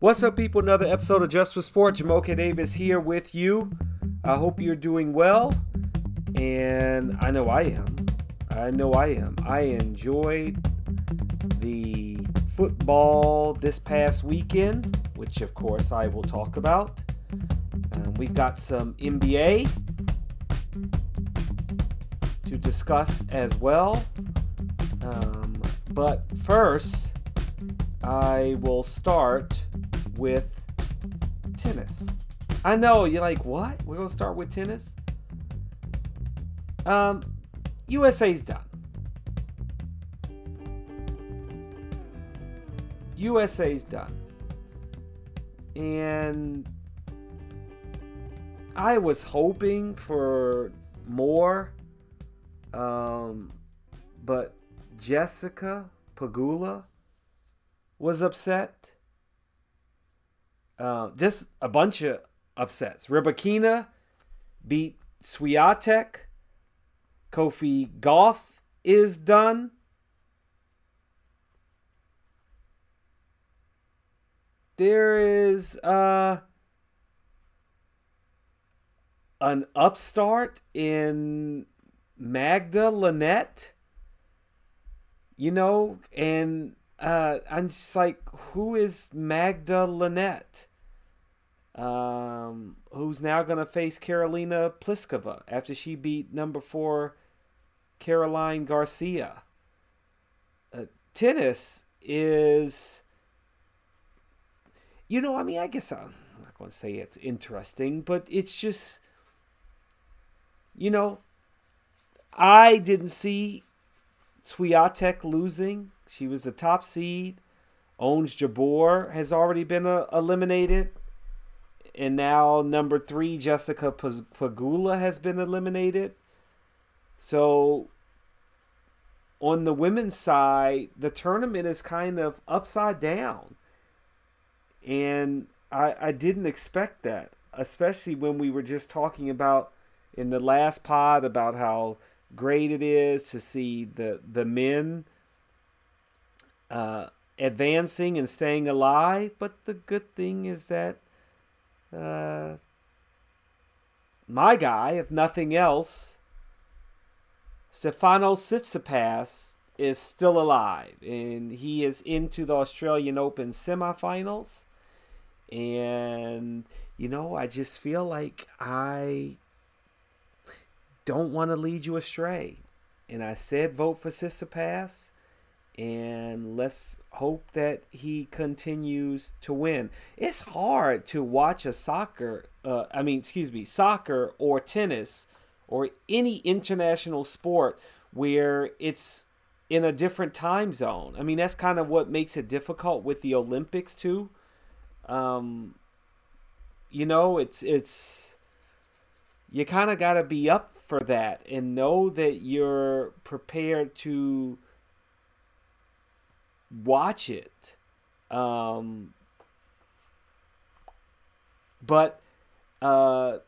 What's up, people? Another episode of Just for Sport. Jamoke Davis here with you. I hope you're doing well, and I know I am. I know I am. I enjoyed the football this past weekend, which of course I will talk about. Um, we've got some NBA to discuss as well. Um, but first, I will start with tennis. I know you're like, what? We're gonna start with tennis. Um, USA's done. USA's done. And I was hoping for more. Um, but Jessica Pegula was upset. Uh, just a bunch of upsets. Rybakina beat Swiatek. Coco Gauff is done. There is uh, an upstart in Magda Linette. You know, and uh, I'm just like, who is Magda Linette? Um, who's now going to face Karolina Pliskova after she beat number four Caroline Garcia. Uh, tennis is, you know, I mean, I guess I'm not going to say it's interesting, but it's just, you know, I didn't see Swiatek losing. She was the top seed. Ons Jabeur has already been uh, eliminated. And now number three, Jessica Pegula has been eliminated. So on the women's side, the tournament is kind of upside down. And I, I didn't expect that, especially when we were just talking about in the last pod about how great it is to see the the men uh, advancing and staying alive. But the good thing is that uh, my guy, if nothing else, Stefano Tsitsipas is still alive, and he is into the Australian Open semifinals. And you know, I just feel like I don't want to lead you astray. And I said vote for Tsitsipas, and let's hope that he continues to win. It's hard to watch a soccer, uh, I mean, excuse me, soccer or tennis or any international sport where it's in a different time zone. I mean, that's kind of what makes it difficult with the Olympics too. Um, you know, it's it's you kind of got to be up for that and know that you're prepared to watch it. Um, but uh,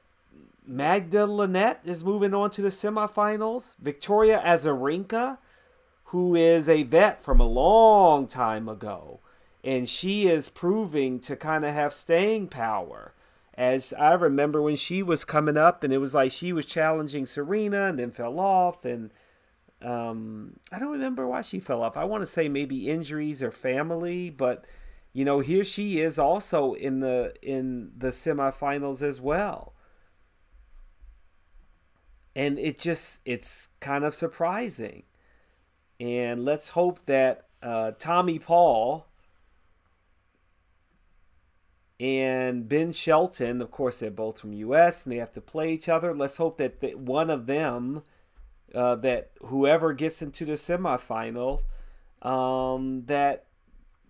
Magda Linette is moving on to the semifinals. Victoria Azarenka, who is a vet from a long time ago, and she is proving to kind of have staying power. As I remember when she was coming up, and it was like she was challenging Serena and then fell off, and um, I don't remember why she fell off. I want to say maybe injuries or family, but you know, here she is also in the in the semifinals as well. And it just it's kind of surprising. And let's hope that uh, tommy paul and ben shelton of course they're both from us and they have to play each other. Let's hope that one of them uh, that whoever gets into the semifinal um, that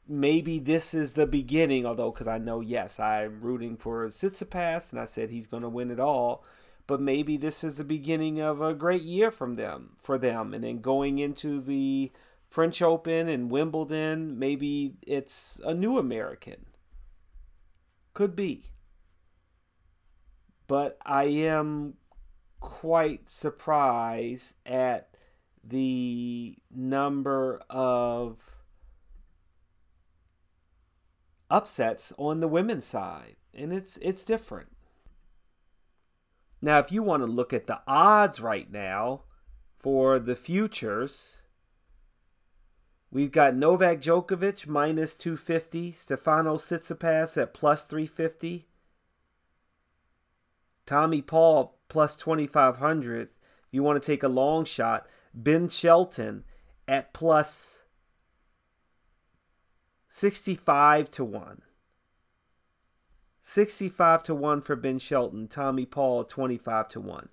maybe this is the beginning although because i know yes i'm rooting for Tsitsipas and i said he's going to win it all but maybe this is the beginning of a great year from them for them. And then going into the French Open and Wimbledon maybe it's a new American. Could be. But I am quite surprised at the number of upsets on the women's side, and it's it's different. Now, if you want to look at the odds right now for the futures, we've got Novak Djokovic minus 250, Stefano Tsitsipas at plus 350, Tommy Paul plus 2500. If you want to take a long shot, Ben Shelton at plus 65 to 1. 65 to 1 for Ben Shelton, Tommy Paul 25 to 1.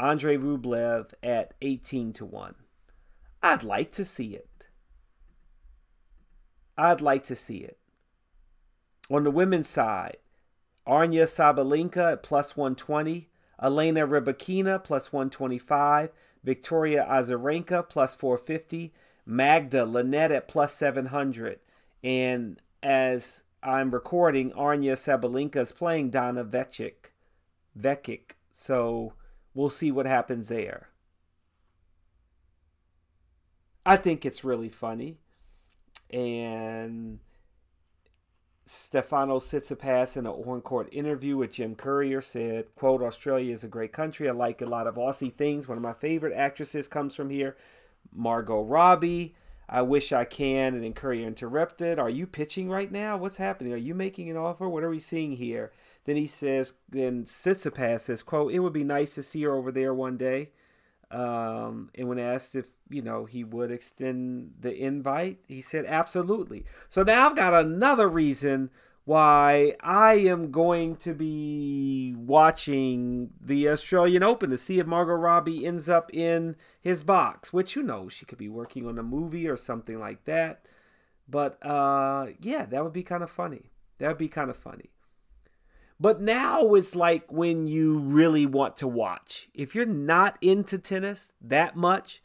Andre Rublev at 18 to 1. I'd like to see it. I'd like to see it. On the women's side, Aryna Sabalenka at plus 120, Elena Rybakina plus 125, Victoria Azarenka plus 450, Magda Linette at plus 700, and as I'm recording, Aryna Sabalenka is playing Donna Vekic. Vekic. So we'll see what happens there. I think it's really funny. And Stefano Tsitsipas in an on court interview with Jim Courier said, quote, Australia is a great country. I like a lot of Aussie things. One of my favorite actresses comes from here, Margot Robbie. I wish I can. And then Courier interrupted. Are you pitching right now? What's happening? Are you making an offer? What are we seeing here? Then he says, then Tsitsipas says, quote, it would be nice to see her over there one day. Um, and when asked if, you know, he would extend the invite, he said, absolutely. So now I've got another reason why I am going to be watching the Australian Open to see if Margot Robbie ends up in his box, which you know she could be working on a movie or something like that. But uh, yeah, that would be kind of funny. That would be kind of funny. But now it's like when you really want to watch. If you're not into tennis that much,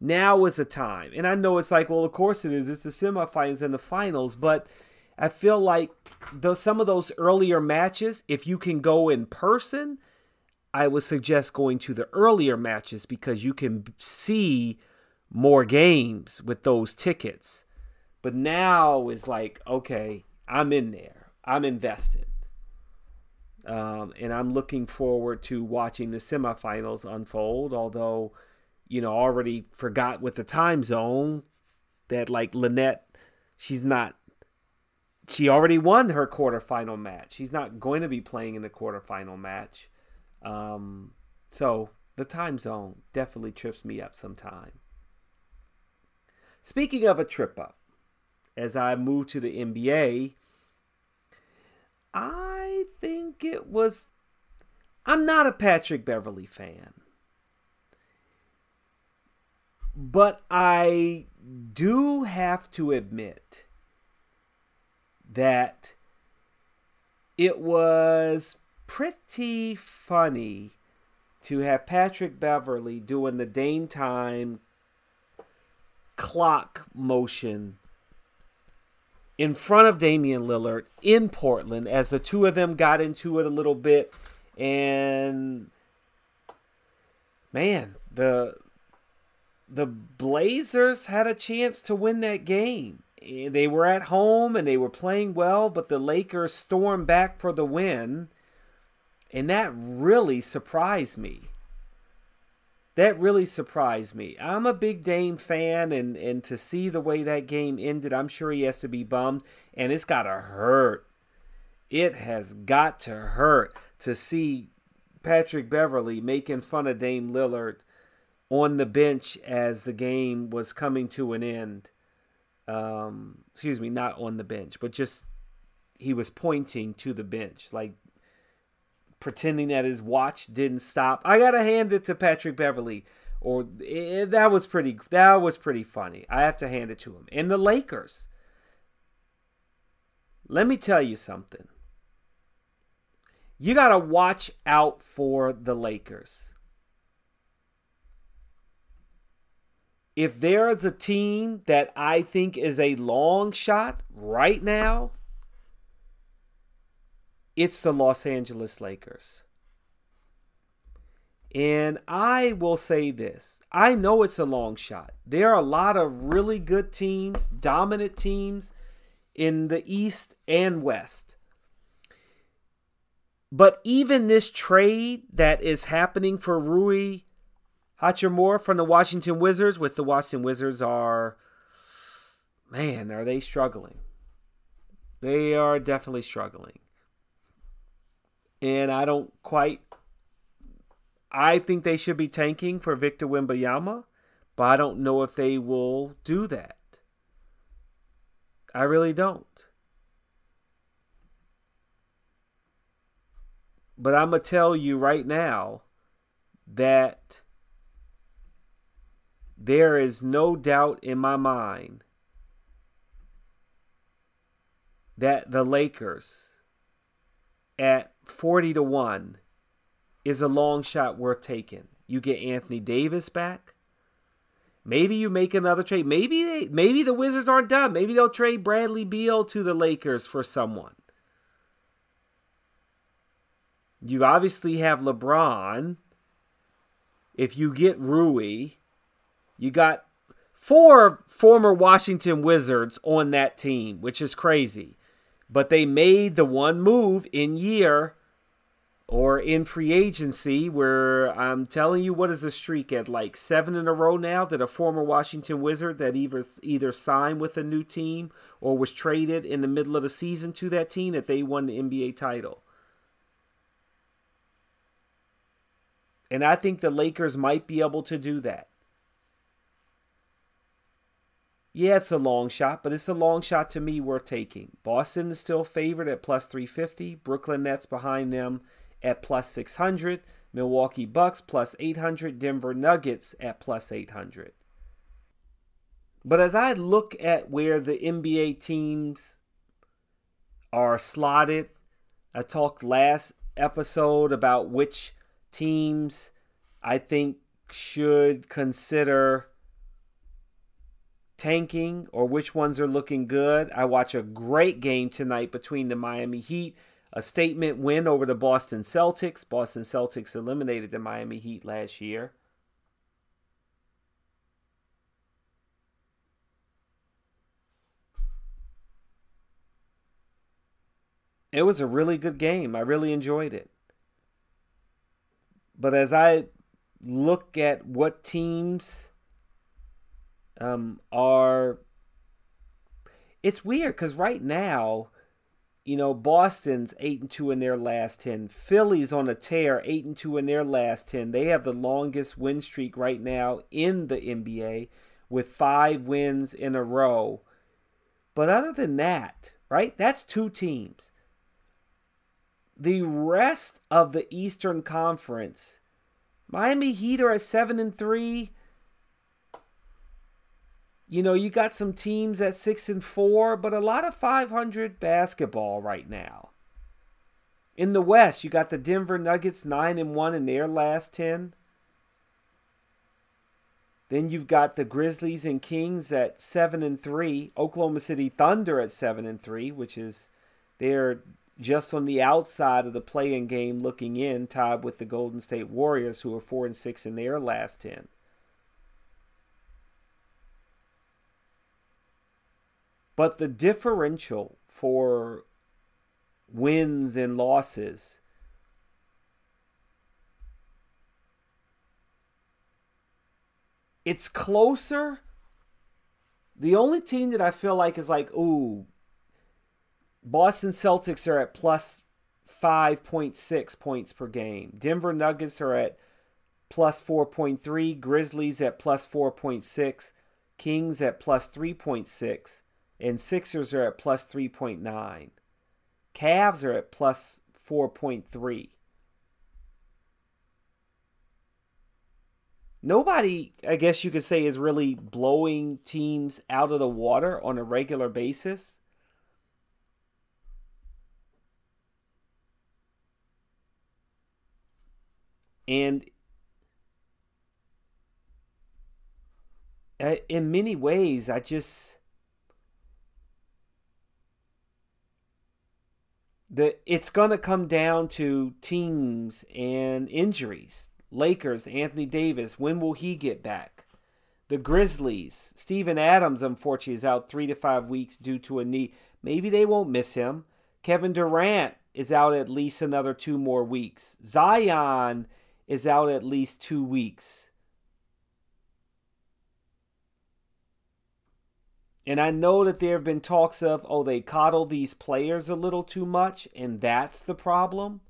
now is the time. And I know it's like, well, of course it is. It's the semifinals and the finals, but I feel like the, some of those earlier matches, if you can go in person, I would suggest going to the earlier matches because you can see more games with those tickets. But now is like, okay, I'm in there. I'm invested. Um, and I'm looking forward to watching the semifinals unfold. Although, you know, already forgot with the time zone that like Linette, she's not she already won her quarterfinal match. She's not going to be playing in the quarterfinal match. Um, so the time zone definitely trips me up sometime. Speaking of a trip up, as I move to the NBA, I think it was. I'm not a Patrick Beverley fan. But I do have to admit that it was pretty funny to have Patrick Beverley doing the Dame Time clock motion in front of Damian Lillard in Portland as the two of them got into it a little bit and man the the Blazers had a chance to win that game eh, they were at home and they were playing well, but the Lakers stormed back for the win. And that really surprised me. That really surprised me. I'm a big Dame fan, and, and to see the way that game ended, I'm sure he has to be bummed. And it's got to hurt. It has got to hurt to see Patrick Beverley making fun of Dame Lillard on the bench as the game was coming to an end um, excuse me, not on the bench, but just he was pointing to the bench, like pretending that his watch didn't stop. I gotta hand it to Patrick Beverley, or it, eh, that was pretty. That was pretty funny. I have to hand it to him. And the Lakers. Let me tell you something. You gotta watch out for the Lakers. if there is a team that I think is a long shot right now, it's the Los Angeles Lakers. And I will say this I know it's a long shot. There are a lot of really good teams, dominant teams in the East and West. But even this trade that is happening for Rui Hachimura from the Washington Wizards, with the Washington Wizards are, man, are they struggling? They are definitely struggling. And I don't quite. I think they should be tanking for Victor Wembanyama, but I don't know if they will do that. I really don't. But I'm going to tell you right now that there is no doubt in my mind that the Lakers at 40 to 1 is a long shot worth taking. You get Anthony Davis back. Maybe you make another trade. Maybe they, maybe the Wizards aren't done. Maybe they'll trade Bradley Beal to the Lakers for someone. You obviously have LeBron. If you get Rui, you got four former Washington Wizards on that team, which is crazy. But they made the one move in year or in free agency where I'm telling you what is the streak at like seven in a row now that a former Washington Wizard that either either signed with a new team or was traded in the middle of the season to that team that they won the NBA title. And I think the Lakers might be able to do that. Yeah, it's a long shot, but it's a long shot to me worth taking. Boston is still favored at plus 350. Brooklyn Nets behind them at plus 600, Milwaukee Bucks plus 800, Denver Nuggets at plus 800. But as I look at where the NBA teams are slotted, I talked last episode about which teams I think should consider tanking or which ones are looking good. I watch a great game tonight between the Miami Heat a statement win over the Boston Celtics. Boston Celtics eliminated the Miami Heat last year. It was a really good game. I really enjoyed it. But as I look at what teams um, are, it's weird because right now, you know, Boston's eight and two in their last ten. Philly's on a tear, eight and two in their last ten. They have the longest win streak right now in the NBA with five wins in a row. But other than that, right? That's two teams. The rest of the Eastern Conference, Miami Heat are at seven and three you know, you got some teams at six and four, but a lot of 500 basketball right now. In the West, you got the Denver Nuggets nine and one in their last ten. Then you've got the Grizzlies and Kings at seven and three. Oklahoma City Thunder at seven and three, which is they're just on the outside of the playing game, looking in, tied with the Golden State Warriors, who are four and six in their last ten. But the differential for wins and losses it's closer. The only team that I feel like is like, ooh, Boston Celtics are at plus 5.6 points per game. Denver Nuggets are at plus 4.3. Grizzlies at plus 4.6. Kings at plus 3.6 and Sixers are at plus 3.9. Cavs are at plus 4.3. Nobody, I guess you could say, is really blowing teams out of the water on a regular basis. And in many ways, I just the it's going to come down to teams and injuries. Lakers, Anthony Davis, when will he get back? The Grizzlies, Steven Adams, unfortunately, is out three to five weeks due to a knee. Maybe they won't miss him. Kevin Durant is out at least another two more weeks. Zion is out at least two weeks. And I know that there have been talks of, oh, they coddle these players a little too much, and that's the problem.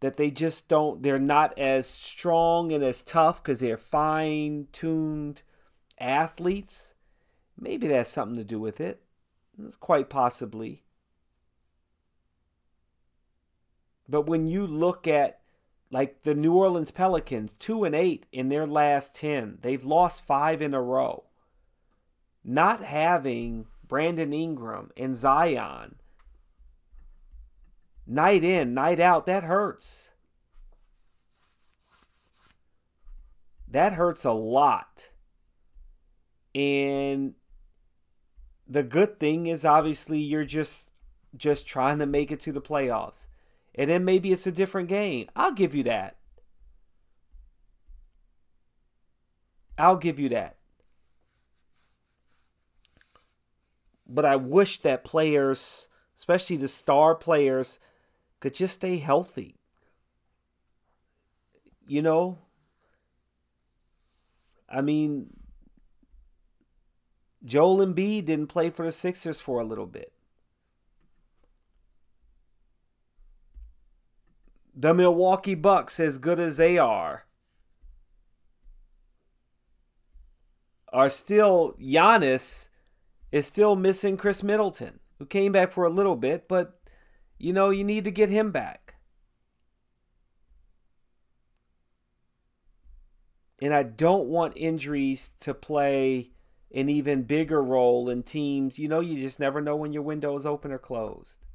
That they just don't, they're not as strong and as tough because they're fine tuned athletes. Maybe that's something to do with it. It's quite possibly. But when you look at like the New Orleans Pelicans, 2 and 8 in their last 10, they've lost 5 in a row. Not having Brandon Ingram and Zion night in, night out, that hurts. That hurts a lot. And the good thing is obviously you're just just trying to make it to the playoffs. And then maybe it's a different game. I'll give you that. I'll give you that. But I wish that players, especially the star players, could just stay healthy. You know? I mean, Joel Embiid didn't play for the Sixers for a little bit. The Milwaukee Bucks, as good as they are, are still Giannis is still missing Khris Middleton, who came back for a little bit, but you know, you need to get him back. And I don't want injuries to play an even bigger role in teams. You know, you just never know when your window is open or closed.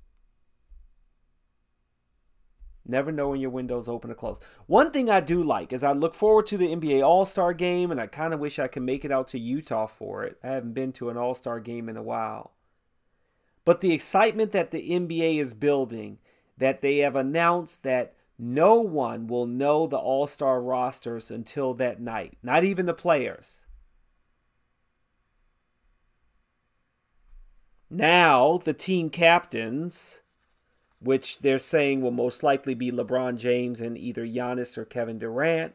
Never know when your window's open or close. One thing I do like is I look forward to the NBA All Star game, and I kind of wish I could make it out to Utah for it. I haven't been to an All Star game in a while. But the excitement that the NBA is building, that they have announced that no one will know the All Star rosters until that night, not even the players. Now, the team captains which they're saying will most likely be LeBron James and either Giannis or Kevin Durant,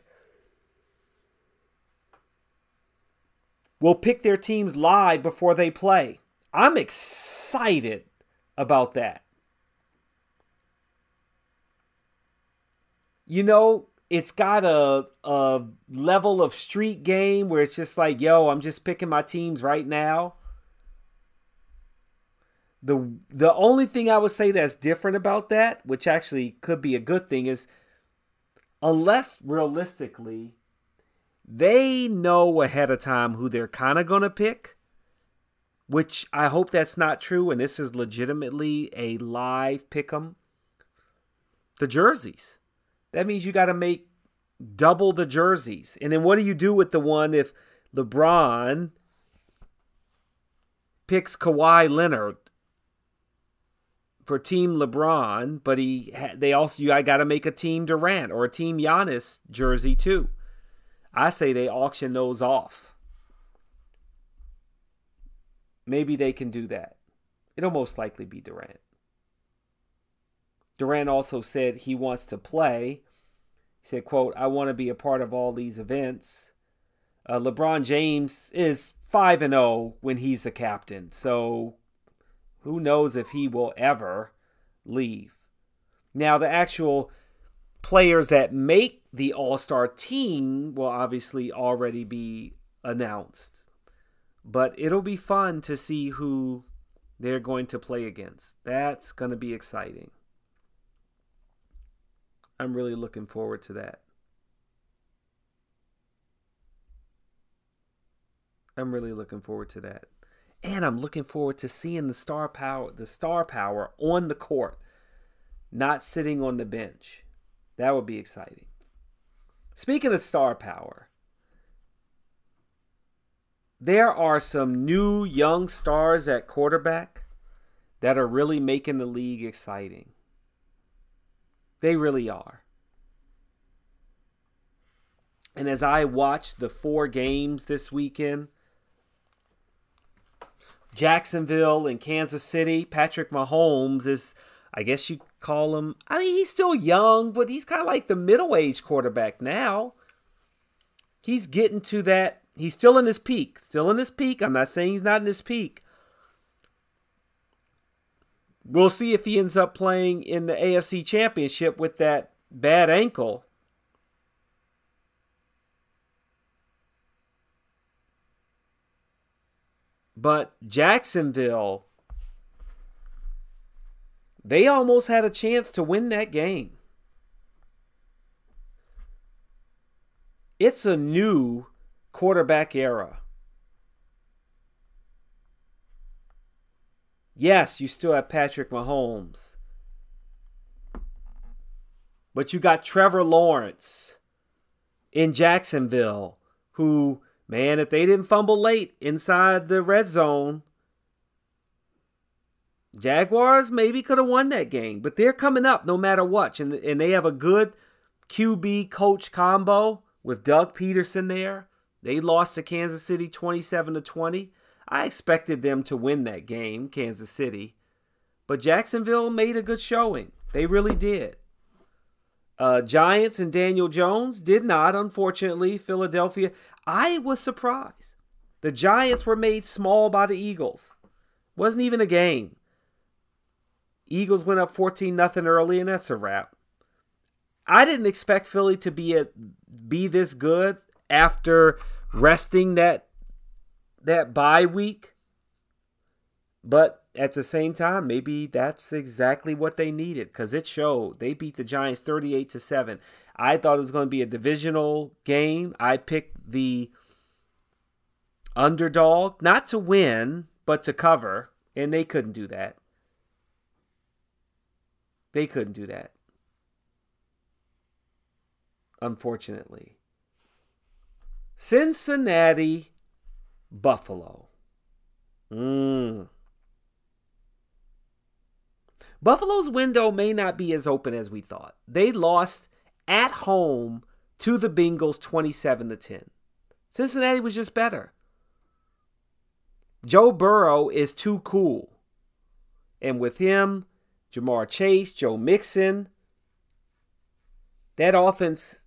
will pick their teams live before they play. I'm excited about that. You know, it's got a a level of street game where it's just like, yo, I'm just picking my teams right now the the only thing I would say that's different about that, which actually could be a good thing, is unless realistically they know ahead of time who they're kind of going to pick, which I hope that's not true, and this is legitimately a live pick 'em. The jerseys. That means you got to make double the jerseys. And then what do you do with the one if LeBron picks Kawhi Leonard for Team LeBron, but he they also you I got to make a Team Durant or a Team Giannis jersey too. I say they auction those off. Maybe they can do that. It'll most likely be Durant. Durant also said he wants to play. He said, "quote I want to be a part of all these events." Uh, LeBron James is five and zero oh when he's a captain, so who knows if he will ever leave? Now, the actual players that make the All Star team will obviously already be announced. But it'll be fun to see who they're going to play against. That's going to be exciting. I'm really looking forward to that. I'm really looking forward to that and I'm looking forward to seeing the star power, the star power on the court, not sitting on the bench. That would be exciting. Speaking of star power, there are some new young stars at quarterback that are really making the league exciting. They really are. And as I watched the four games this weekend, Jacksonville and Kansas City, Patrick Mahomes is, I guess you call him, I mean, he's still young, but he's kind of like the middle aged quarterback now. He's getting to that, he's still in his peak, still in his peak. I'm not saying he's not in his peak. We'll see if he ends up playing in the AFC Championship with that bad ankle. But Jacksonville, they almost had a chance to win that game. It's a new quarterback era. Yes, you still have Patrick Mahomes. But you got Trevor Lawrence in Jacksonville, who Man, if they didn't fumble late inside the red zone, Jaguars maybe could have won that game. But they're coming up no matter what. And, and they have a good QB coach combo with Doug Pederson there. They lost to Kansas City 27 to 20. I expected them to win that game, Kansas City. But Jacksonville made a good showing. They really did. Uh, Giants and Daniel Jones did not, unfortunately. Philadelphia. I was surprised. The Giants were made small by the Eagles. Wasn't even a game. Eagles went up 14 nothing early, and that's a wrap. I didn't expect Philly to be a, be this good after resting that that bye week. But at the same time, maybe that's exactly what they needed because it showed. They beat the Giants 38 to 7. I thought it was going to be a divisional game. I picked the underdog, not to win, but to cover, and they couldn't do that. They couldn't do that. Unfortunately. Cincinnati, Buffalo. Mmm. Buffalo's window may not be as open as we thought. They lost at home to the Bengals 27 to 10. Cincinnati was just better. Joe Burrow is too cool. And with him, Ja'Marr Chase, Joe Mixon, that offense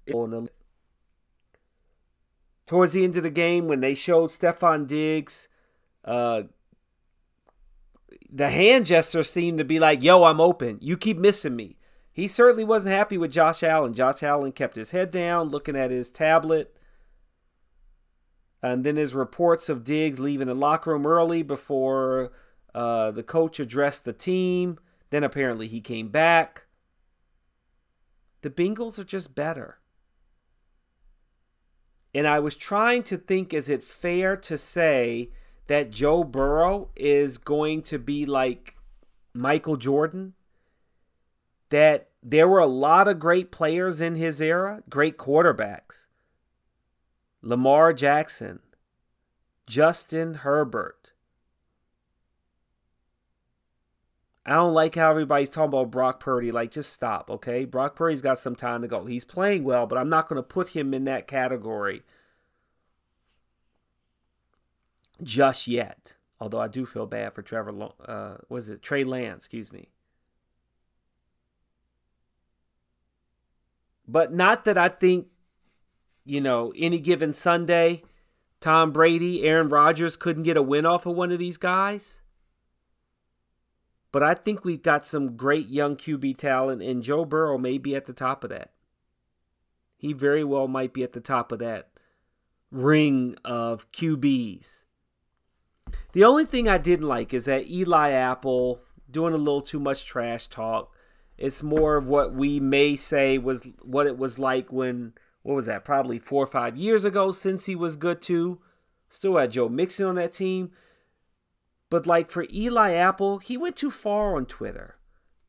towards the end of the game when they showed Stefon Diggs uh, the hand gesture seemed to be like, yo, I'm open. You keep missing me. He certainly wasn't happy with Josh Allen. Josh Allen kept his head down, looking at his tablet. And then there's reports of Diggs leaving the locker room early before uh, the coach addressed the team. Then apparently he came back. The Bengals are just better. And I was trying to think is it fair to say that Joe Burrow is going to be like Michael Jordan. That there were a lot of great players in his era, great quarterbacks. Lamar Jackson, Justin Herbert. I don't like how everybody's talking about Brock Purdy. Like, just stop, okay? Brock Purdy's got some time to go. He's playing well, but I'm not going to put him in that category just yet. Although I do feel bad for Trevor. Uh, was it Trey Lance? Excuse me. But not that I think, you know, any given Sunday, Tom Brady, Aaron Rodgers couldn't get a win off of one of these guys. But I think we've got some great young QB talent, and Joe Burrow may be at the top of that. He very well might be at the top of that ring of QBs the only thing I didn't like is that Eli Apple doing a little too much trash talk. It's more of what we may say was what it was like when what was that? Probably four or five years ago since he was good too. Still had Joe Mixon on that team. But like for Eli Apple, he went too far on Twitter.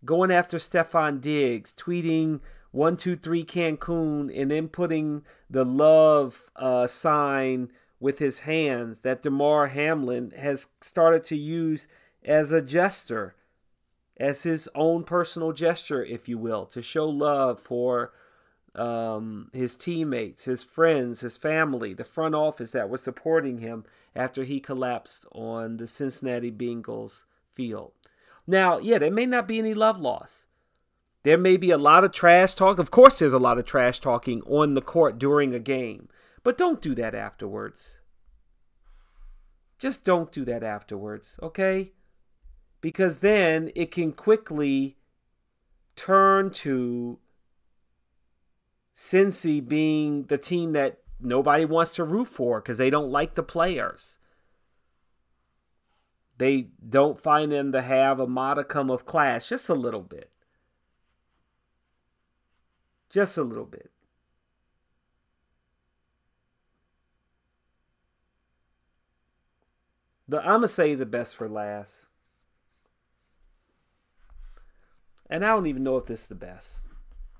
Going after Stefon Diggs, tweeting one two three Cancun, and then putting the love uh, sign with his hands that Damar Hamlin has started to use as a gesture, as his own personal gesture, if you will, to show love for um, his teammates, his friends, his family, the front office that was supporting him after he collapsed on the Cincinnati Bengals field. Now, yeah, there may not be any love loss. There may be a lot of trash talk. Of course, there's a lot of trash talking on the court during a game, but don't do that afterwards. Just don't do that afterwards, okay? Because then it can quickly turn to Cincy being the team that nobody wants to root for because they don't like the players. They don't find them to have a modicum of class, just a little bit. Just a little bit. The I'm gonna say the best for last. And I don't even know if this is the best.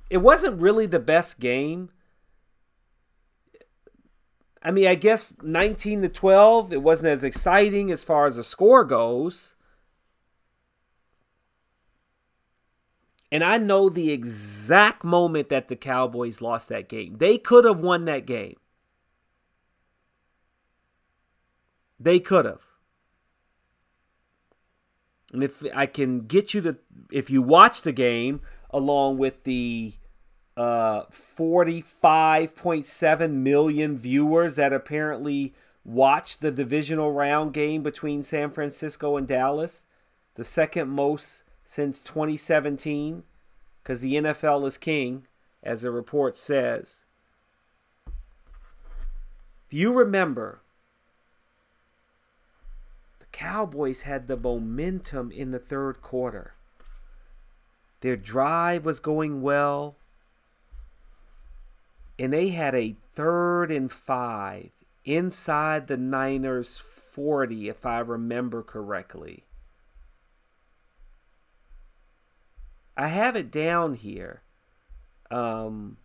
It wasn't really the best game. I mean, I guess 19 to 12, it wasn't as exciting as far as the score goes. And I know the exact moment that the Cowboys lost that game. They could have won that game. They could have. And if I can get you to, if you watch the game along with the uh, 45.7 million viewers that apparently watched the divisional round game between San Francisco and Dallas, the second most since 2017, because the NFL is king, as the report says. If you remember, the Cowboys had the momentum in the third quarter. Their drive was going well and they had a third and five inside the Niners 40, if I remember correctly. I have it down here. Um,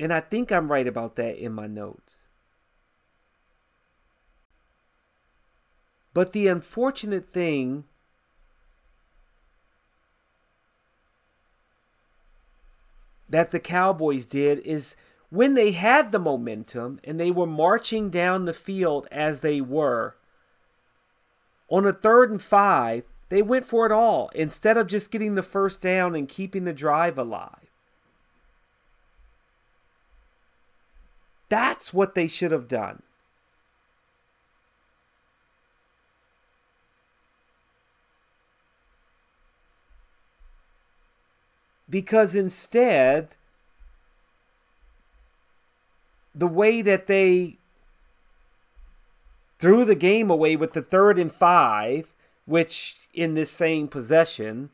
and I think I'm right about that in my notes. But the unfortunate thing that the Cowboys did is when they had the momentum and they were marching down the field as they were, on a third and five, they went for it all instead of just getting the first down and keeping the drive alive. That's what they should have done. because instead the way that they threw the game away with the third and five, which in this same possession,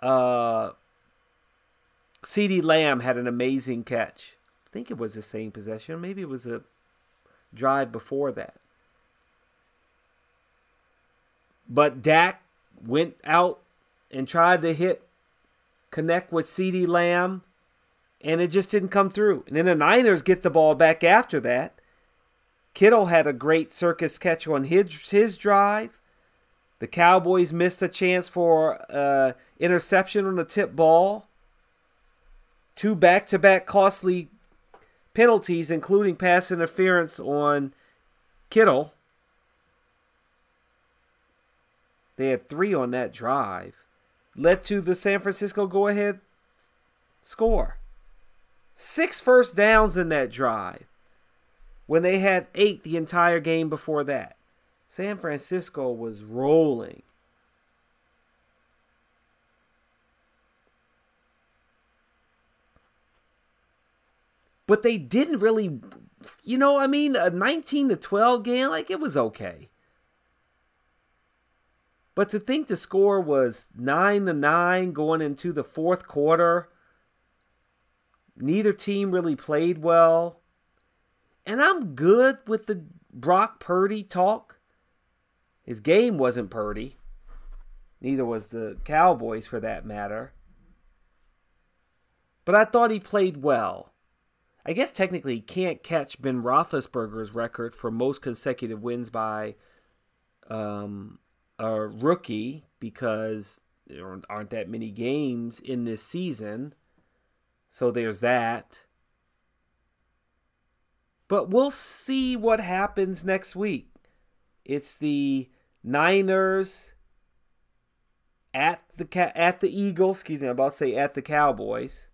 uh, CeeDee Lamb had an amazing catch. Think it was the same possession. Maybe it was a drive before that. But Dak went out and tried to hit connect with CeeDee Lamb, and it just didn't come through. And then the Niners get the ball back after that. Kittle had a great circus catch on his, his drive. The Cowboys missed a chance for uh, interception on the tip ball. Two back to back costly penalties, including pass interference on Kittle. They had three on that drive led to the San Francisco go ahead score. Six first downs in that drive when they had eight the entire game before that. San Francisco was rolling. But they didn't really, you know, I mean, a 19 to 12 game, like it was okay. But to think the score was 9 to 9 going into the fourth quarter, neither team really played well. And I'm good with the Brock Purdy talk. His game wasn't Purdy. Neither was the Cowboys for that matter. But I thought he played well. I guess technically can't catch Ben Roethlisberger's record for most consecutive wins by um, a rookie because there aren't that many games in this season. So there's that. But we'll see what happens next week. It's the Niners at the at the Eagles. Excuse me, I'm about to say at the Cowboys.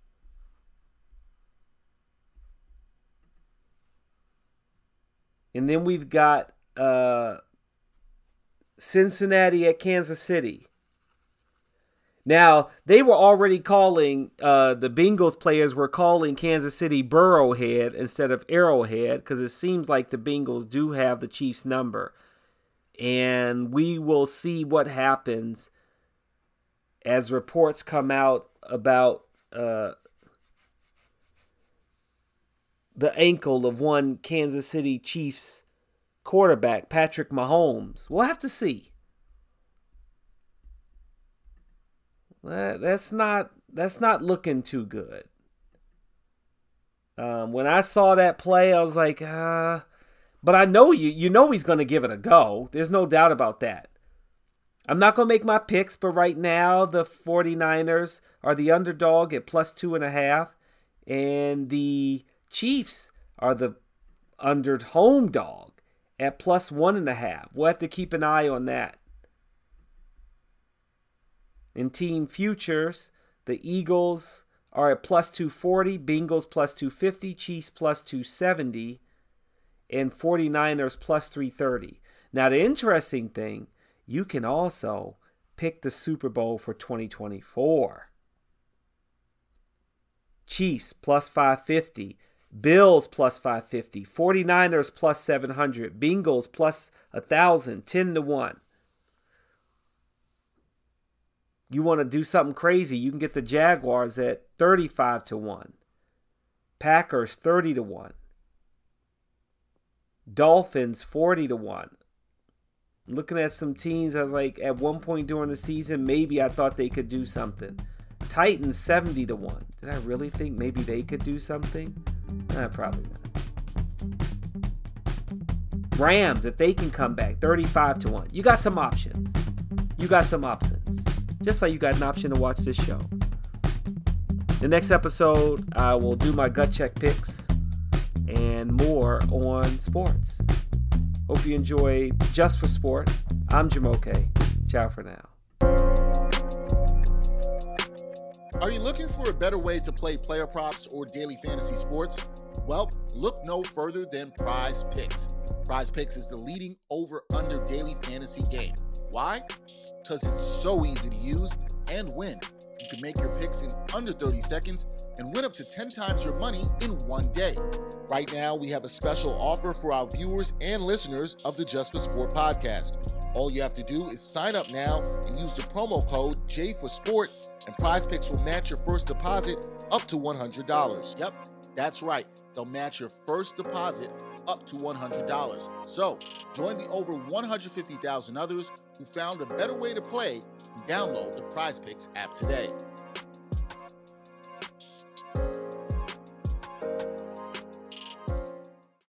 And then we've got uh, Cincinnati at Kansas City. Now, they were already calling, uh, the Bengals players were calling Kansas City Burrowhead instead of Arrowhead because it seems like the Bengals do have the Chiefs' number. And we will see what happens as reports come out about uh, the ankle of one Kansas City Chiefs quarterback, Patrick Mahomes. We'll have to see. That, that's not that's not looking too good. Um, when I saw that play, I was like, uh, but I know you you know he's going to give it a go. There's no doubt about that. I'm not going to make my picks, but right now the 49ers are the underdog at plus two and a half, and the Chiefs are the under home dog at plus one and a half. We'll have to keep an eye on that. In team futures, the Eagles are at plus 240, Bengals plus 250, Chiefs plus 270, and 49ers plus 330. Now, the interesting thing, you can also pick the Super Bowl for 2024. Chiefs plus 550, Bills plus 550, 49ers plus 700, Bengals plus 1,000, 10 to 1 you want to do something crazy, you can get the Jaguars at 35 to 1. Packers 30 to 1. Dolphins 40 to 1. Looking at some teams, I was like, at one point during the season, maybe I thought they could do something. Titans 70 to 1. Did I really think maybe they could do something? Eh, probably not. Rams, if they can come back, 35 to 1. You got some options. You got some options just like you got an option to watch this show. The next episode, I will do my gut check picks and more on sports. Hope you enjoy Just for Sport. I'm Jamoke. Ciao for now. Are you looking for a better way to play player props or daily fantasy sports? Well, look no further than Prize Picks. Prize Picks is the leading over under daily fantasy game. Why? because it's so easy to use and win. You can make your picks in under 30 seconds and win up to 10 times your money in one day. Right now, we have a special offer for our viewers and listeners of the Just for Sport podcast. All you have to do is sign up now and use the promo code J for Sport, and Prize Picks will match your first deposit up to $100. Yep, that's right. They'll match your first deposit up to $100. So join the over 150,000 others who found a better way to play and download the Prize Picks app today.